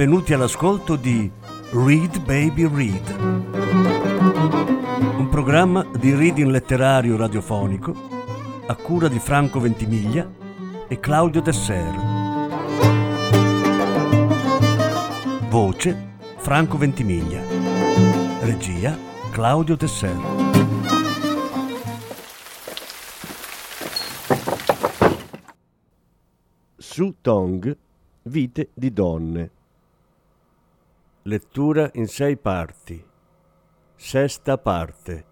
benvenuti all'ascolto di Read Baby Read, un programma di reading letterario radiofonico a cura di Franco Ventimiglia e Claudio Desser. Voce Franco Ventimiglia. Regia Claudio Desser. Su Tong, Vite di donne. Lettura in sei parti. Sesta parte.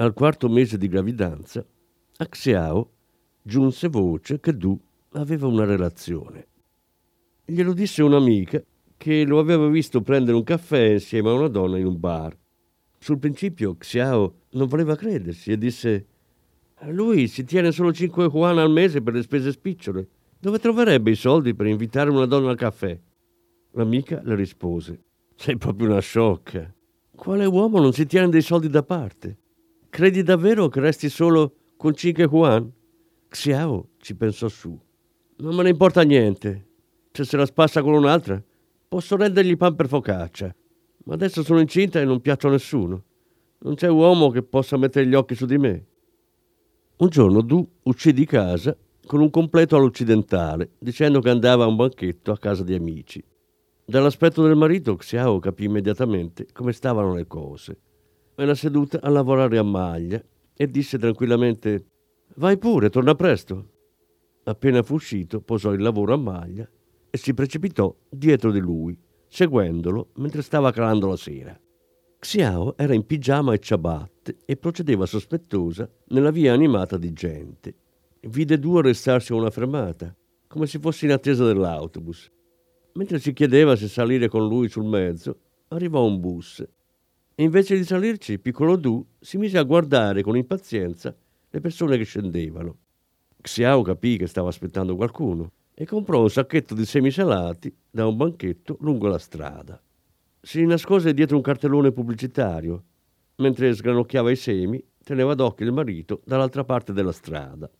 Al quarto mese di gravidanza, a Xiao giunse voce che Du aveva una relazione. Glielo disse un'amica che lo aveva visto prendere un caffè insieme a una donna in un bar. Sul principio Xiao non voleva credersi e disse lui si tiene solo 5 yuan al mese per le spese spicciole. Dove troverebbe i soldi per invitare una donna al caffè? L'amica le rispose Sei proprio una sciocca. Quale uomo non si tiene dei soldi da parte? Credi davvero che resti solo con Cinque Juan? Xiao ci pensò su. Non me ne importa niente. Se se la spassa con un'altra, posso rendergli pan per focaccia. Ma adesso sono incinta e non piaccio a nessuno. Non c'è uomo che possa mettere gli occhi su di me. Un giorno Du uscì di casa con un completo all'occidentale, dicendo che andava a un banchetto a casa di amici. Dall'aspetto del marito Xiao capì immediatamente come stavano le cose era seduta a lavorare a maglia e disse tranquillamente Vai pure, torna presto. Appena fu uscito, posò il lavoro a maglia e si precipitò dietro di lui, seguendolo mentre stava calando la sera. Xiao era in pigiama e ciabatte e procedeva sospettosa nella via animata di gente. Vide due restarsi a una fermata, come se fosse in attesa dell'autobus. Mentre si chiedeva se salire con lui sul mezzo, arrivò un bus e invece di salirci, piccolo Du si mise a guardare con impazienza le persone che scendevano. Xiao capì che stava aspettando qualcuno e comprò un sacchetto di semi salati da un banchetto lungo la strada. Si nascose dietro un cartellone pubblicitario. Mentre sgranocchiava i semi, teneva d'occhio il marito dall'altra parte della strada.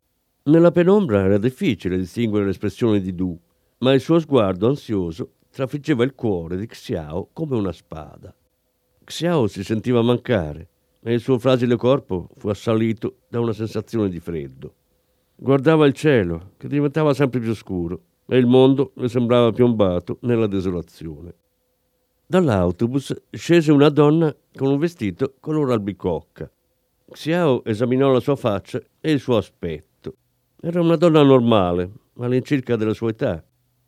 Nella penombra era difficile distinguere l'espressione di Du, ma il suo sguardo ansioso trafiggeva il cuore di Xiao come una spada. Xiao si sentiva mancare e il suo fragile corpo fu assalito da una sensazione di freddo. Guardava il cielo, che diventava sempre più scuro, e il mondo le sembrava piombato nella desolazione. Dall'autobus scese una donna con un vestito color albicocca. Xiao esaminò la sua faccia e il suo aspetto. Era una donna normale, all'incirca della sua età.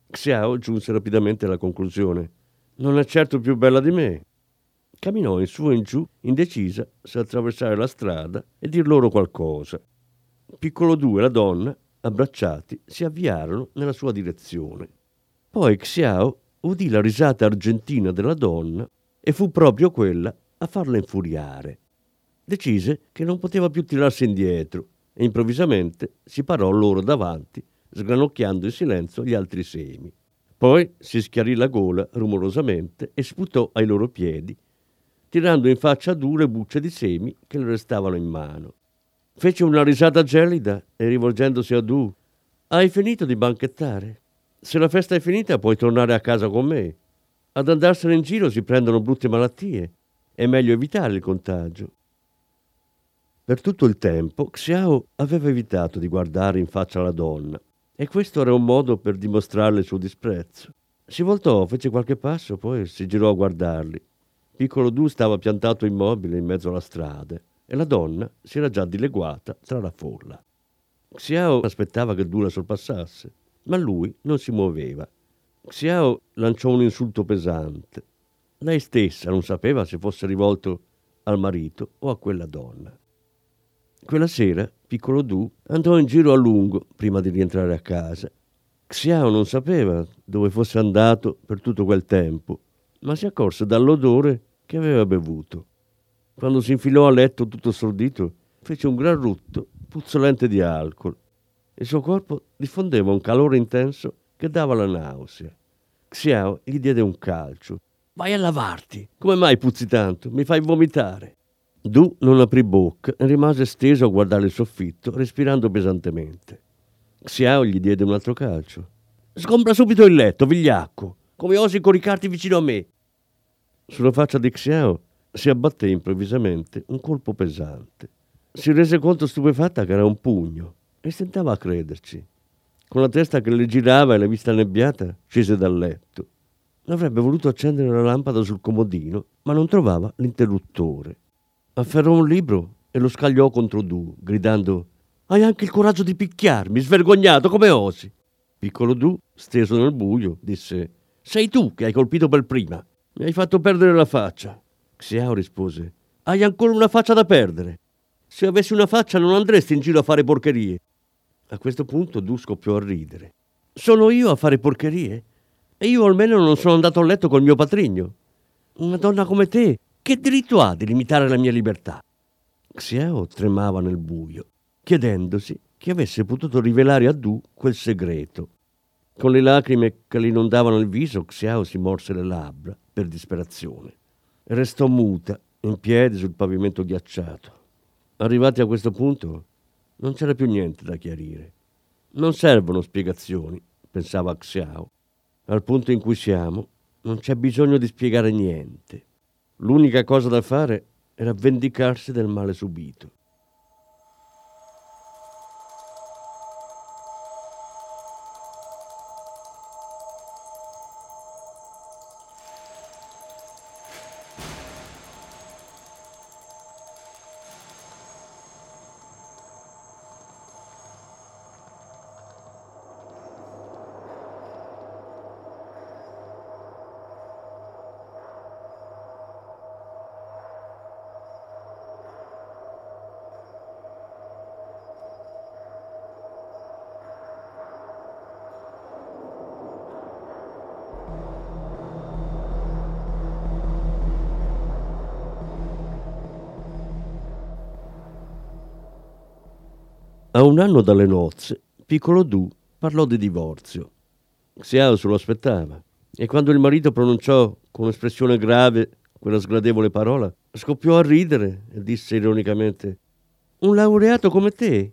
Xiao giunse rapidamente alla conclusione. Non è certo più bella di me. Camminò in su e in giù, indecisa se attraversare la strada e dir loro qualcosa. Piccolo due e la donna, abbracciati, si avviarono nella sua direzione. Poi Xiao udì la risata argentina della donna e fu proprio quella a farla infuriare. Decise che non poteva più tirarsi indietro e improvvisamente si parò loro davanti, sgranocchiando in silenzio gli altri semi. Poi si schiarì la gola rumorosamente e sputò ai loro piedi, tirando in faccia dure bucce di semi che le restavano in mano. Fece una risata gelida e rivolgendosi a Du, hai finito di banchettare? Se la festa è finita puoi tornare a casa con me. Ad andarsene in giro si prendono brutte malattie. È meglio evitare il contagio. Per tutto il tempo Xiao aveva evitato di guardare in faccia la donna e questo era un modo per dimostrarle il suo disprezzo. Si voltò, fece qualche passo, poi si girò a guardarli. Piccolo Du stava piantato immobile in mezzo alla strada e la donna si era già dileguata tra la folla. Xiao aspettava che Du la sorpassasse ma lui non si muoveva. Xiao lanciò un insulto pesante. Lei stessa non sapeva se fosse rivolto al marito o a quella donna. Quella sera, piccolo Du andò in giro a lungo prima di rientrare a casa. Xiao non sapeva dove fosse andato per tutto quel tempo, ma si accorse dall'odore che aveva bevuto. Quando si infilò a letto tutto stordito, fece un gran rutto puzzolente di alcol il suo corpo diffondeva un calore intenso che dava la nausea. Xiao gli diede un calcio. Vai a lavarti! Come mai puzzi tanto? Mi fai vomitare! Du non aprì bocca e rimase steso a guardare il soffitto, respirando pesantemente. Xiao gli diede un altro calcio. Sgombra subito il letto, vigliacco! Come osi coricarti vicino a me? Sulla faccia di Xiao si abbatté improvvisamente un colpo pesante. Si rese conto stupefatta che era un pugno e stentava a crederci. Con la testa che le girava e la vista annebbiata, scese dal letto. Avrebbe voluto accendere la lampada sul comodino, ma non trovava l'interruttore. Afferrò un libro e lo scagliò contro Du, gridando Hai anche il coraggio di picchiarmi, svergognato, come osi? Piccolo Du, steso nel buio, disse Sei tu che hai colpito per prima. Mi hai fatto perdere la faccia. Xiao rispose Hai ancora una faccia da perdere. Se avessi una faccia non andresti in giro a fare porcherie. A questo punto Du scoppiò a ridere. Sono io a fare porcherie? E io almeno non sono andato a letto col mio patrigno. Una donna come te, che diritto ha di limitare la mia libertà? Xiao tremava nel buio, chiedendosi chi avesse potuto rivelare a Du quel segreto. Con le lacrime che le inondavano il viso, Xiao si morse le labbra per disperazione. Restò muta, in piedi sul pavimento ghiacciato. Arrivati a questo punto, non c'era più niente da chiarire. Non servono spiegazioni, pensava Xiao. Al punto in cui siamo, non c'è bisogno di spiegare niente. L'unica cosa da fare era vendicarsi del male subito. Un anno dalle nozze, piccolo Du parlò di divorzio. Xiao se lo aspettava e quando il marito pronunciò con espressione grave quella sgradevole parola, scoppiò a ridere e disse ironicamente Un laureato come te?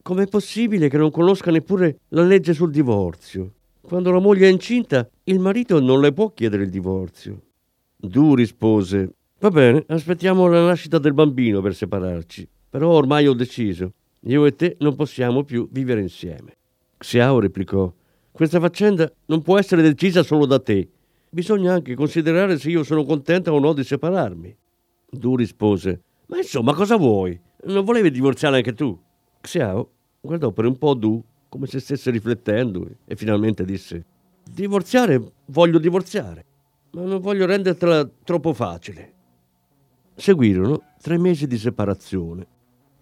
Com'è possibile che non conosca neppure la legge sul divorzio? Quando la moglie è incinta, il marito non le può chiedere il divorzio. Du rispose: Va bene, aspettiamo la nascita del bambino per separarci. Però ormai ho deciso. Io e te non possiamo più vivere insieme. Xiao replicò: Questa faccenda non può essere decisa solo da te. Bisogna anche considerare se io sono contenta o no di separarmi. Du rispose: Ma insomma, cosa vuoi? Non volevi divorziare anche tu? Xiao guardò per un po' Du come se stesse riflettendo e finalmente disse: Divorziare, voglio divorziare, ma non voglio rendertela troppo facile. Seguirono tre mesi di separazione.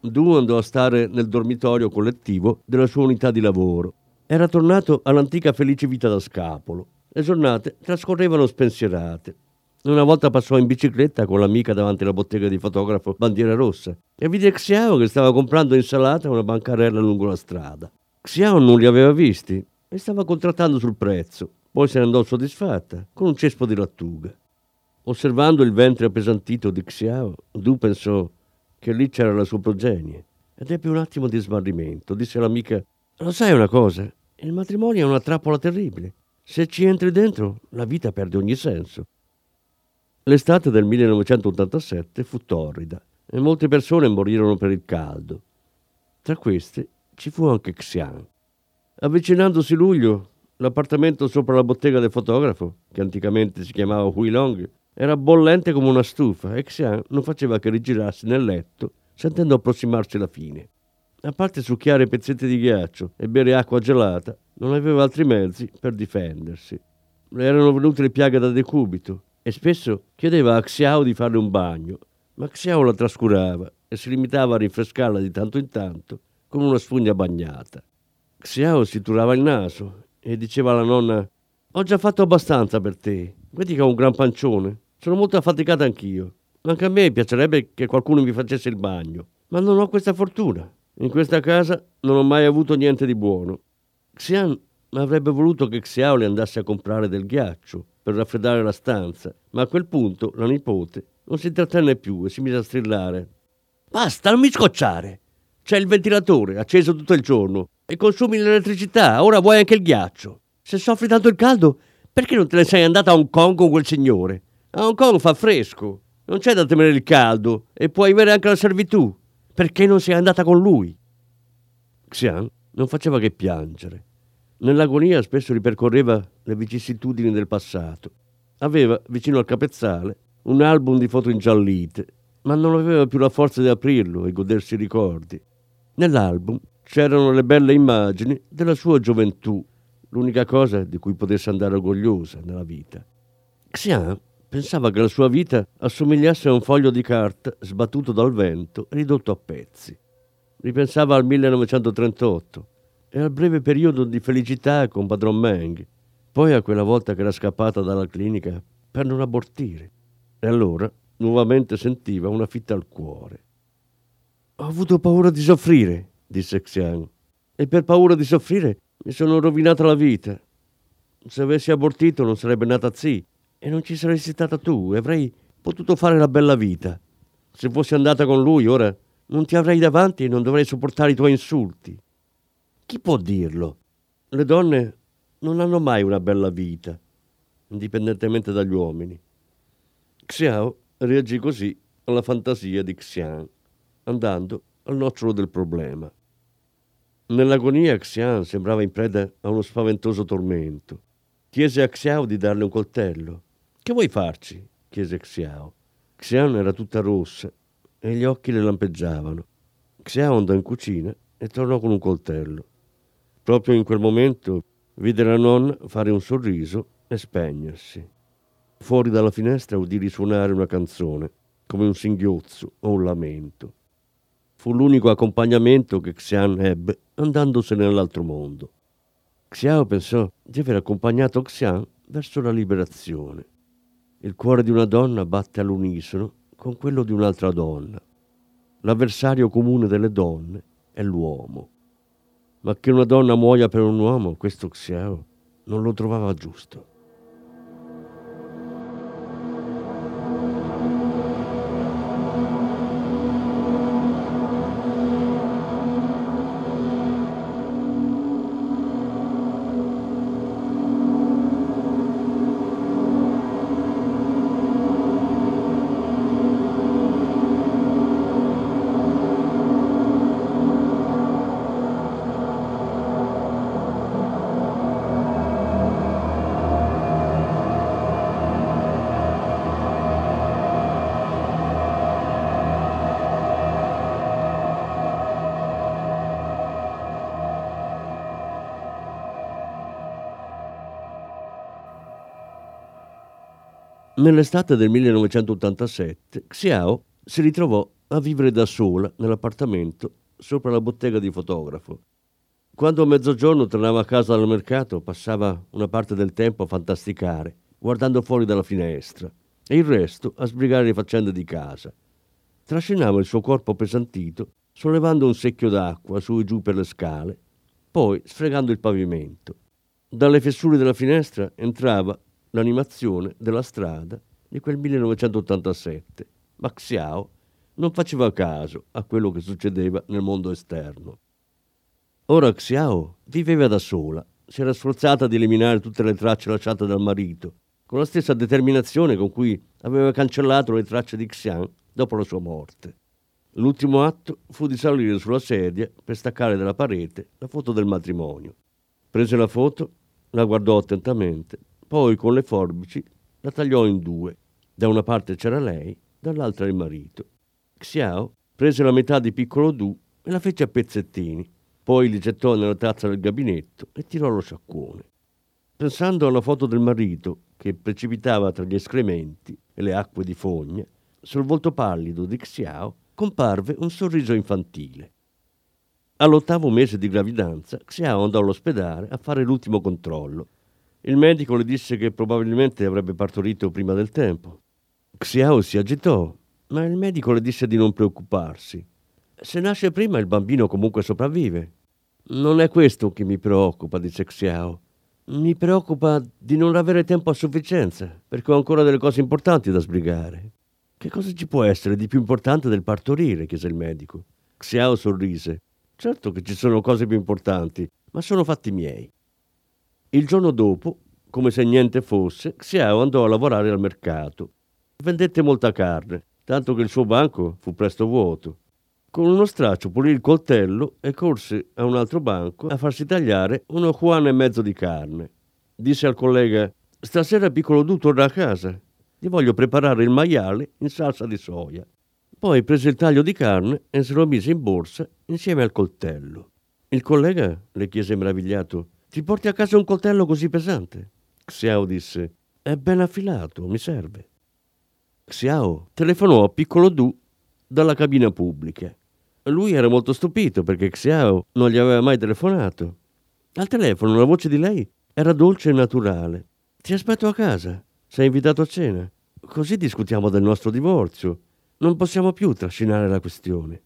Du andò a stare nel dormitorio collettivo della sua unità di lavoro. Era tornato all'antica felice vita da scapolo. Le giornate trascorrevano spensierate. Una volta passò in bicicletta con l'amica davanti alla bottega di fotografo Bandiera Rossa e vide Xiao che stava comprando insalata a una bancarella lungo la strada. Xiao non li aveva visti e stava contrattando sul prezzo. Poi se ne andò soddisfatta, con un cespo di lattuga. Osservando il ventre appesantito di Xiao, Du pensò che lì c'era la sua progenie ed ebbe un attimo di smarrimento. Disse all'amica: Lo sai una cosa? Il matrimonio è una trappola terribile. Se ci entri dentro, la vita perde ogni senso. L'estate del 1987 fu torrida e molte persone morirono per il caldo. Tra queste ci fu anche Xian. Avvicinandosi luglio, l'appartamento sopra la bottega del fotografo, che anticamente si chiamava Huilong, era bollente come una stufa e Xian non faceva che rigirarsi nel letto, sentendo approssimarsi la fine. A parte succhiare pezzetti di ghiaccio e bere acqua gelata, non aveva altri mezzi per difendersi. Le erano venute le piaghe da decubito e spesso chiedeva a Xiao di farle un bagno, ma Xiao la trascurava e si limitava a rinfrescarla di tanto in tanto con una spugna bagnata. Xiao si turava il naso e diceva alla nonna: Ho già fatto abbastanza per te. Vedi che ho un gran pancione. Sono molto affaticata anch'io. Anche a me piacerebbe che qualcuno mi facesse il bagno, ma non ho questa fortuna. In questa casa non ho mai avuto niente di buono. Xian avrebbe voluto che Xiao le andasse a comprare del ghiaccio per raffreddare la stanza, ma a quel punto la nipote non si trattenne più e si mise a strillare. Basta, non mi scocciare! C'è il ventilatore acceso tutto il giorno e consumi l'elettricità, ora vuoi anche il ghiaccio. Se soffri tanto il caldo, perché non te ne sei andata a Hong Kong con quel signore? A Hong Kong fa fresco, non c'è da temere il caldo e puoi avere anche la servitù. Perché non sei andata con lui? Xian non faceva che piangere. Nell'agonia spesso ripercorreva le vicissitudini del passato. Aveva vicino al capezzale un album di foto ingiallite, ma non aveva più la forza di aprirlo e godersi i ricordi. Nell'album c'erano le belle immagini della sua gioventù, l'unica cosa di cui potesse andare orgogliosa nella vita. Xian pensava che la sua vita assomigliasse a un foglio di carta sbattuto dal vento ridotto a pezzi. Ripensava al 1938 e al breve periodo di felicità con padron Meng, poi a quella volta che era scappata dalla clinica per non abortire. E allora nuovamente sentiva una fitta al cuore. Ho avuto paura di soffrire, disse Xian, e per paura di soffrire mi sono rovinata la vita. Se avessi abortito non sarebbe nata Zi e non ci saresti stata tu e avrei potuto fare la bella vita. Se fossi andata con lui ora non ti avrei davanti e non dovrei sopportare i tuoi insulti. Chi può dirlo? Le donne non hanno mai una bella vita, indipendentemente dagli uomini. Xiao reagì così alla fantasia di Xian andando al nocciolo del problema. Nell'agonia Xian sembrava in preda a uno spaventoso tormento. Chiese a Xiao di darle un coltello. Che vuoi farci? chiese Xiao. Xian era tutta rossa e gli occhi le lampeggiavano. Xiao andò in cucina e tornò con un coltello. Proprio in quel momento vide la nonna fare un sorriso e spegnersi. Fuori dalla finestra udì risuonare una canzone, come un singhiozzo o un lamento fu l'unico accompagnamento che Xian ebbe andandosene nell'altro mondo. Xiao pensò di aver accompagnato Xian verso la liberazione. Il cuore di una donna batte all'unisono con quello di un'altra donna. L'avversario comune delle donne è l'uomo. Ma che una donna muoia per un uomo, questo Xiao non lo trovava giusto. Nell'estate del 1987 Xiao si ritrovò a vivere da sola nell'appartamento sopra la bottega di fotografo. Quando a mezzogiorno tornava a casa dal mercato, passava una parte del tempo a fantasticare, guardando fuori dalla finestra, e il resto a sbrigare le faccende di casa. Trascinava il suo corpo pesantito, sollevando un secchio d'acqua su e giù per le scale, poi sfregando il pavimento. Dalle fessure della finestra entrava l'animazione della strada di quel 1987, ma Xiao non faceva caso a quello che succedeva nel mondo esterno. Ora Xiao viveva da sola, si era sforzata di eliminare tutte le tracce lasciate dal marito, con la stessa determinazione con cui aveva cancellato le tracce di Xian dopo la sua morte. L'ultimo atto fu di salire sulla sedia per staccare dalla parete la foto del matrimonio. Prese la foto, la guardò attentamente poi con le forbici la tagliò in due. Da una parte c'era lei, dall'altra il marito. Xiao prese la metà di piccolo Du e la fece a pezzettini. Poi li gettò nella tazza del gabinetto e tirò lo sciacquone. Pensando alla foto del marito che precipitava tra gli escrementi e le acque di fogna, sul volto pallido di Xiao comparve un sorriso infantile. All'ottavo mese di gravidanza, Xiao andò all'ospedale a fare l'ultimo controllo il medico le disse che probabilmente avrebbe partorito prima del tempo. Xiao si agitò, ma il medico le disse di non preoccuparsi. Se nasce prima il bambino comunque sopravvive. Non è questo che mi preoccupa, disse Xiao. Mi preoccupa di non avere tempo a sufficienza, perché ho ancora delle cose importanti da sbrigare. Che cosa ci può essere di più importante del partorire? chiese il medico. Xiao sorrise. Certo che ci sono cose più importanti, ma sono fatti miei. Il giorno dopo, come se niente fosse, Xiao andò a lavorare al mercato. Vendette molta carne, tanto che il suo banco fu presto vuoto. Con uno straccio pulì il coltello e corse a un altro banco a farsi tagliare uno juan e mezzo di carne. Disse al collega: Stasera piccolo Du torna a casa. Gli voglio preparare il maiale in salsa di soia. Poi prese il taglio di carne e se lo mise in borsa insieme al coltello. Il collega le chiese meravigliato: ti porti a casa un coltello così pesante? Xiao disse, è ben affilato, mi serve. Xiao telefonò a Piccolo Du dalla cabina pubblica. Lui era molto stupito perché Xiao non gli aveva mai telefonato. Al telefono la voce di lei era dolce e naturale. Ti aspetto a casa, sei invitato a cena. Così discutiamo del nostro divorzio. Non possiamo più trascinare la questione.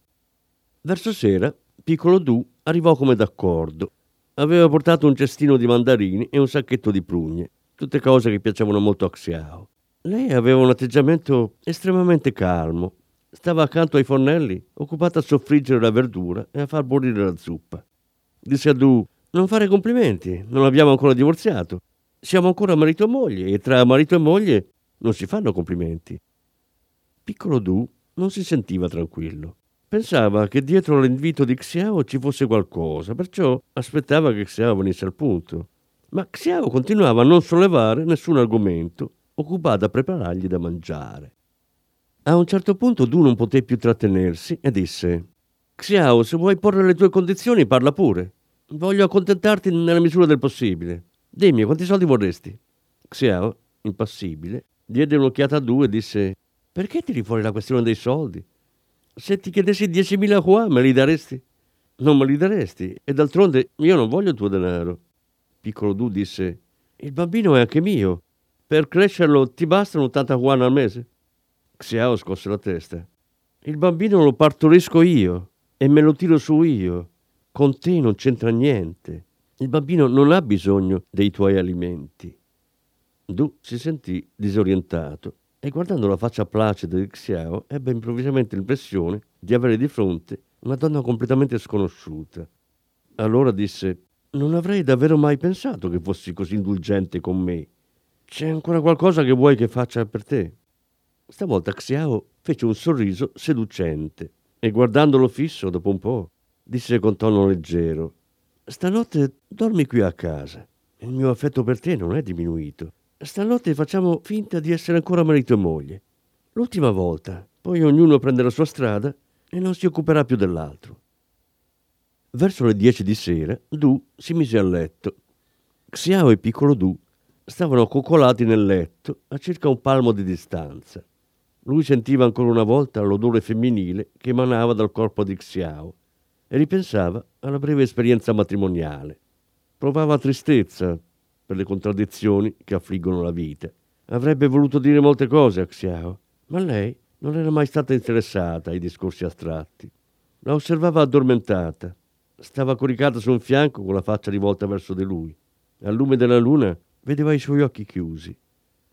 Verso sera, Piccolo Du arrivò come d'accordo Aveva portato un cestino di mandarini e un sacchetto di prugne, tutte cose che piacevano molto a Xiao. Lei aveva un atteggiamento estremamente calmo. Stava accanto ai fornelli, occupata a soffriggere la verdura e a far bollire la zuppa. Disse a Du: Non fare complimenti, non abbiamo ancora divorziato. Siamo ancora marito e moglie e tra marito e moglie non si fanno complimenti. Piccolo Du non si sentiva tranquillo. Pensava che dietro l'invito di Xiao ci fosse qualcosa, perciò aspettava che Xiao venisse al punto. Ma Xiao continuava a non sollevare nessun argomento, occupato a preparargli da mangiare. A un certo punto Du non poté più trattenersi e disse Xiao, se vuoi porre le tue condizioni, parla pure. Voglio accontentarti nella misura del possibile. Dimmi, quanti soldi vorresti? Xiao, impassibile, diede un'occhiata a Du e disse Perché tiri fuori la questione dei soldi? Se ti chiedessi 10.000 qua, me li daresti? Non me li daresti. E d'altronde io non voglio il tuo denaro. Piccolo Du disse, il bambino è anche mio. Per crescerlo ti bastano 80 yuan al mese? Xiao scosse la testa. Il bambino lo partorisco io e me lo tiro su io. Con te non c'entra niente. Il bambino non ha bisogno dei tuoi alimenti. Du si sentì disorientato e guardando la faccia placida di Xiao ebbe improvvisamente l'impressione di avere di fronte una donna completamente sconosciuta. Allora disse Non avrei davvero mai pensato che fossi così indulgente con me. C'è ancora qualcosa che vuoi che faccia per te? Stavolta Xiao fece un sorriso seducente e guardandolo fisso dopo un po' disse con tono leggero Stanotte dormi qui a casa. Il mio affetto per te non è diminuito. Stanotte facciamo finta di essere ancora marito e moglie. L'ultima volta, poi ognuno prende la sua strada e non si occuperà più dell'altro. Verso le dieci di sera, Du si mise a letto. Xiao e piccolo Du stavano coccolati nel letto a circa un palmo di distanza. Lui sentiva ancora una volta l'odore femminile che emanava dal corpo di Xiao e ripensava alla breve esperienza matrimoniale. Provava tristezza per le contraddizioni che affliggono la vita. Avrebbe voluto dire molte cose a Xiao, ma lei non era mai stata interessata ai discorsi astratti. La osservava addormentata. Stava coricata su un fianco con la faccia rivolta verso di lui. Al lume della luna vedeva i suoi occhi chiusi.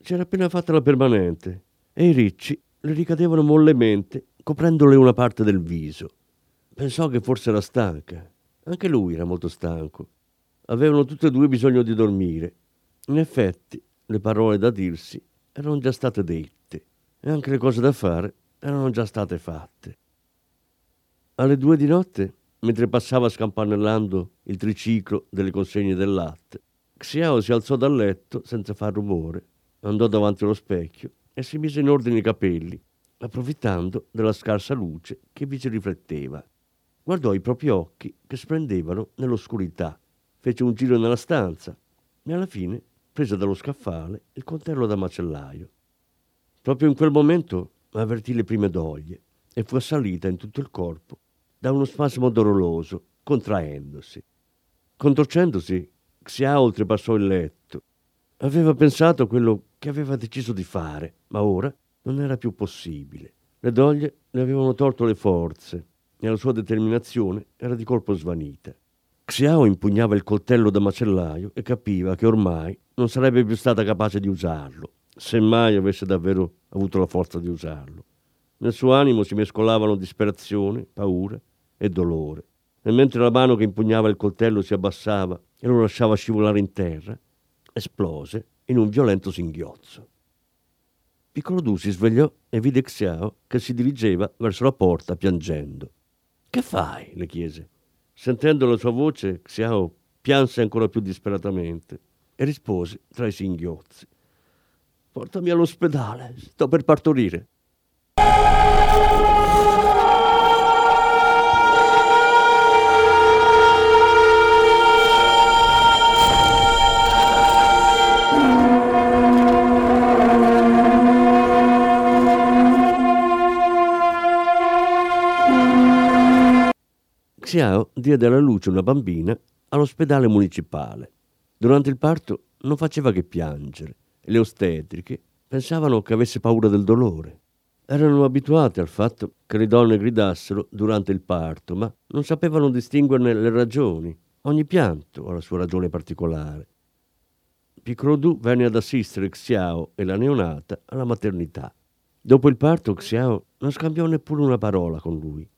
C'era appena fatta la permanente e i ricci le ricadevano mollemente, coprendole una parte del viso. Pensò che forse era stanca. Anche lui era molto stanco. Avevano tutte e due bisogno di dormire. In effetti, le parole da dirsi erano già state dette e anche le cose da fare erano già state fatte. Alle due di notte, mentre passava scampanellando il triciclo delle consegne del latte, Xiao si alzò dal letto senza far rumore, andò davanti allo specchio e si mise in ordine i capelli, approfittando della scarsa luce che vi si rifletteva. Guardò i propri occhi che splendevano nell'oscurità, fece un giro nella stanza e alla fine prese dallo scaffale il coltello da macellaio. Proprio in quel momento avvertì le prime doglie e fu assalita in tutto il corpo da uno spasimo doloroso, contraendosi. Contorcendosi, Xia oltrepassò il letto. Aveva pensato a quello che aveva deciso di fare, ma ora non era più possibile. Le doglie le avevano tolto le forze e la sua determinazione era di colpo svanita. Xiao impugnava il coltello da macellaio e capiva che ormai non sarebbe più stata capace di usarlo, se mai avesse davvero avuto la forza di usarlo. Nel suo animo si mescolavano disperazione, paura e dolore. E mentre la mano che impugnava il coltello si abbassava e lo lasciava scivolare in terra, esplose in un violento singhiozzo. Piccolo Du si svegliò e vide Xiao che si dirigeva verso la porta piangendo. Che fai? le chiese. Sentendo la sua voce, Xiao pianse ancora più disperatamente e rispose tra i singhiozzi. Portami all'ospedale, sto per partorire. Xiao diede alla luce una bambina all'ospedale municipale. Durante il parto non faceva che piangere e le ostetriche pensavano che avesse paura del dolore. Erano abituate al fatto che le donne gridassero durante il parto, ma non sapevano distinguerne le ragioni. Ogni pianto ha la sua ragione particolare. Piccolo Du venne ad assistere Xiao e la neonata alla maternità. Dopo il parto Xiao non scambiò neppure una parola con lui.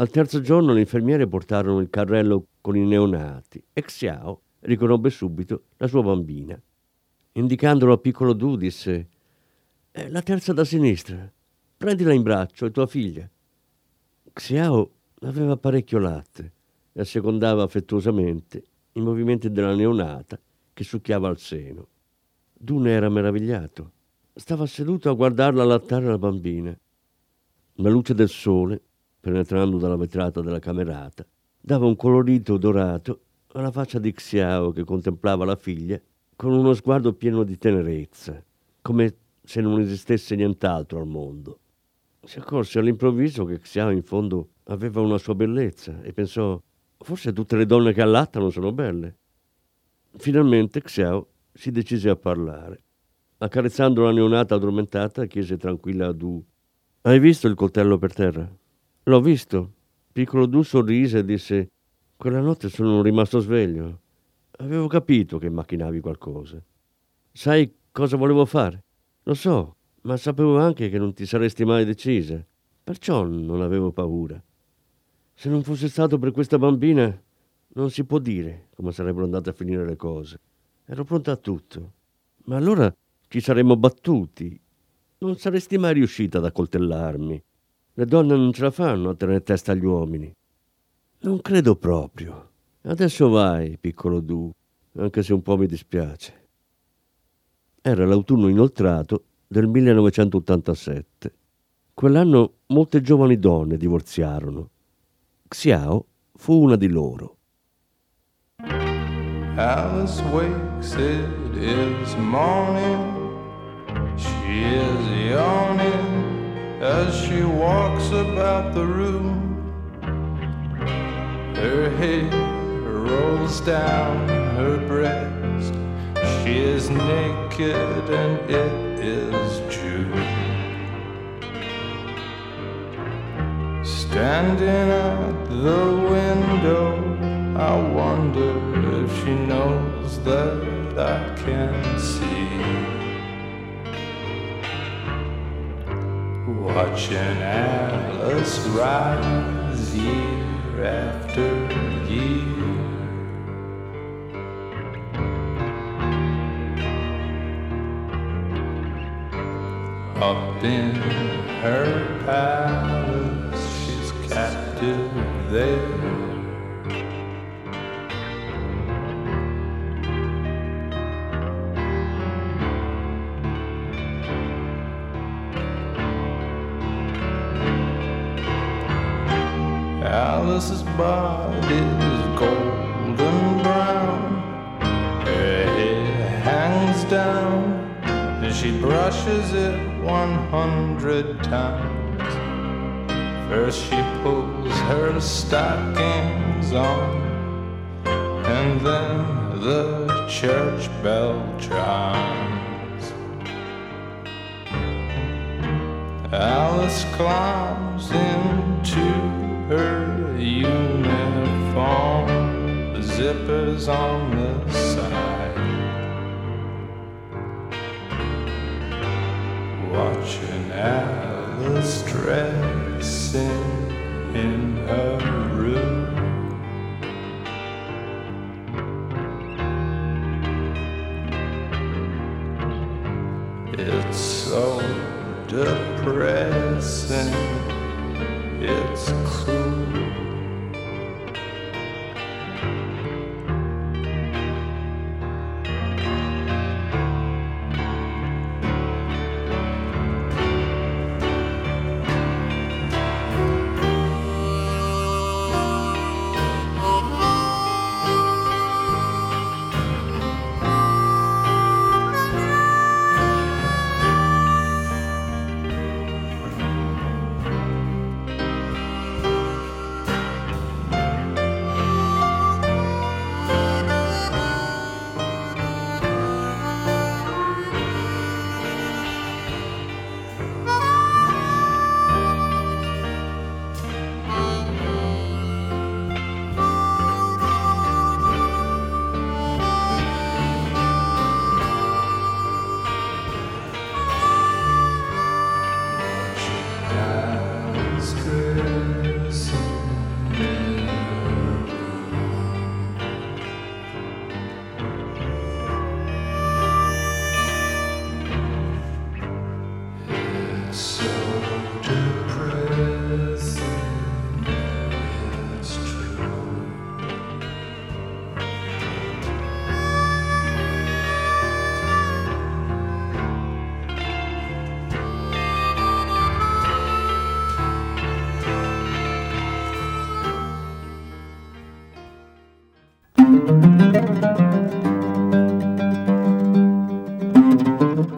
Al terzo giorno le infermiere portarono il carrello con i neonati e Xiao riconobbe subito la sua bambina. Indicandolo a piccolo Du disse «È la terza da sinistra. Prendila in braccio, è tua figlia». Xiao aveva parecchio latte e assecondava affettuosamente i movimenti della neonata che succhiava al seno. Du ne era meravigliato. Stava seduto a guardarla allattare la bambina. La luce del sole penetrando dalla vetrata della camerata, dava un colorito dorato alla faccia di Xiao che contemplava la figlia con uno sguardo pieno di tenerezza, come se non esistesse nient'altro al mondo. Si accorse all'improvviso che Xiao in fondo aveva una sua bellezza e pensò forse tutte le donne che allattano sono belle. Finalmente Xiao si decise a parlare. Accarezzando la neonata addormentata, chiese tranquilla a Du: Hai visto il coltello per terra? L'ho visto. Piccolo Du sorrise e disse: Quella notte sono rimasto sveglio. Avevo capito che macchinavi qualcosa. Sai cosa volevo fare? Lo so, ma sapevo anche che non ti saresti mai decisa. Perciò non avevo paura. Se non fosse stato per questa bambina, non si può dire come sarebbero andate a finire le cose. Ero pronta a tutto. Ma allora ci saremmo battuti. Non saresti mai riuscita ad accoltellarmi. Le donne non ce la fanno a tenere testa agli uomini. Non credo proprio. Adesso vai, piccolo Du, anche se un po' mi dispiace. Era l'autunno inoltrato del 1987. Quell'anno molte giovani donne divorziarono. Xiao fu una di loro. Alice wakes, it is morning. She is yawning as she walks about the room. Her hair rolls down her breast. She is naked and it is June. Standing at the window, I wonder if she knows that I can see. Watching Alice rise year after year. Up in her palace, she's captive there. Alice's body golden brown. Her hair hangs down, and she brushes it one hundred times. First, she pulls her stockings on, and then the church bell chimes. Alice climbs into zippers on the side. Watching Alice dressing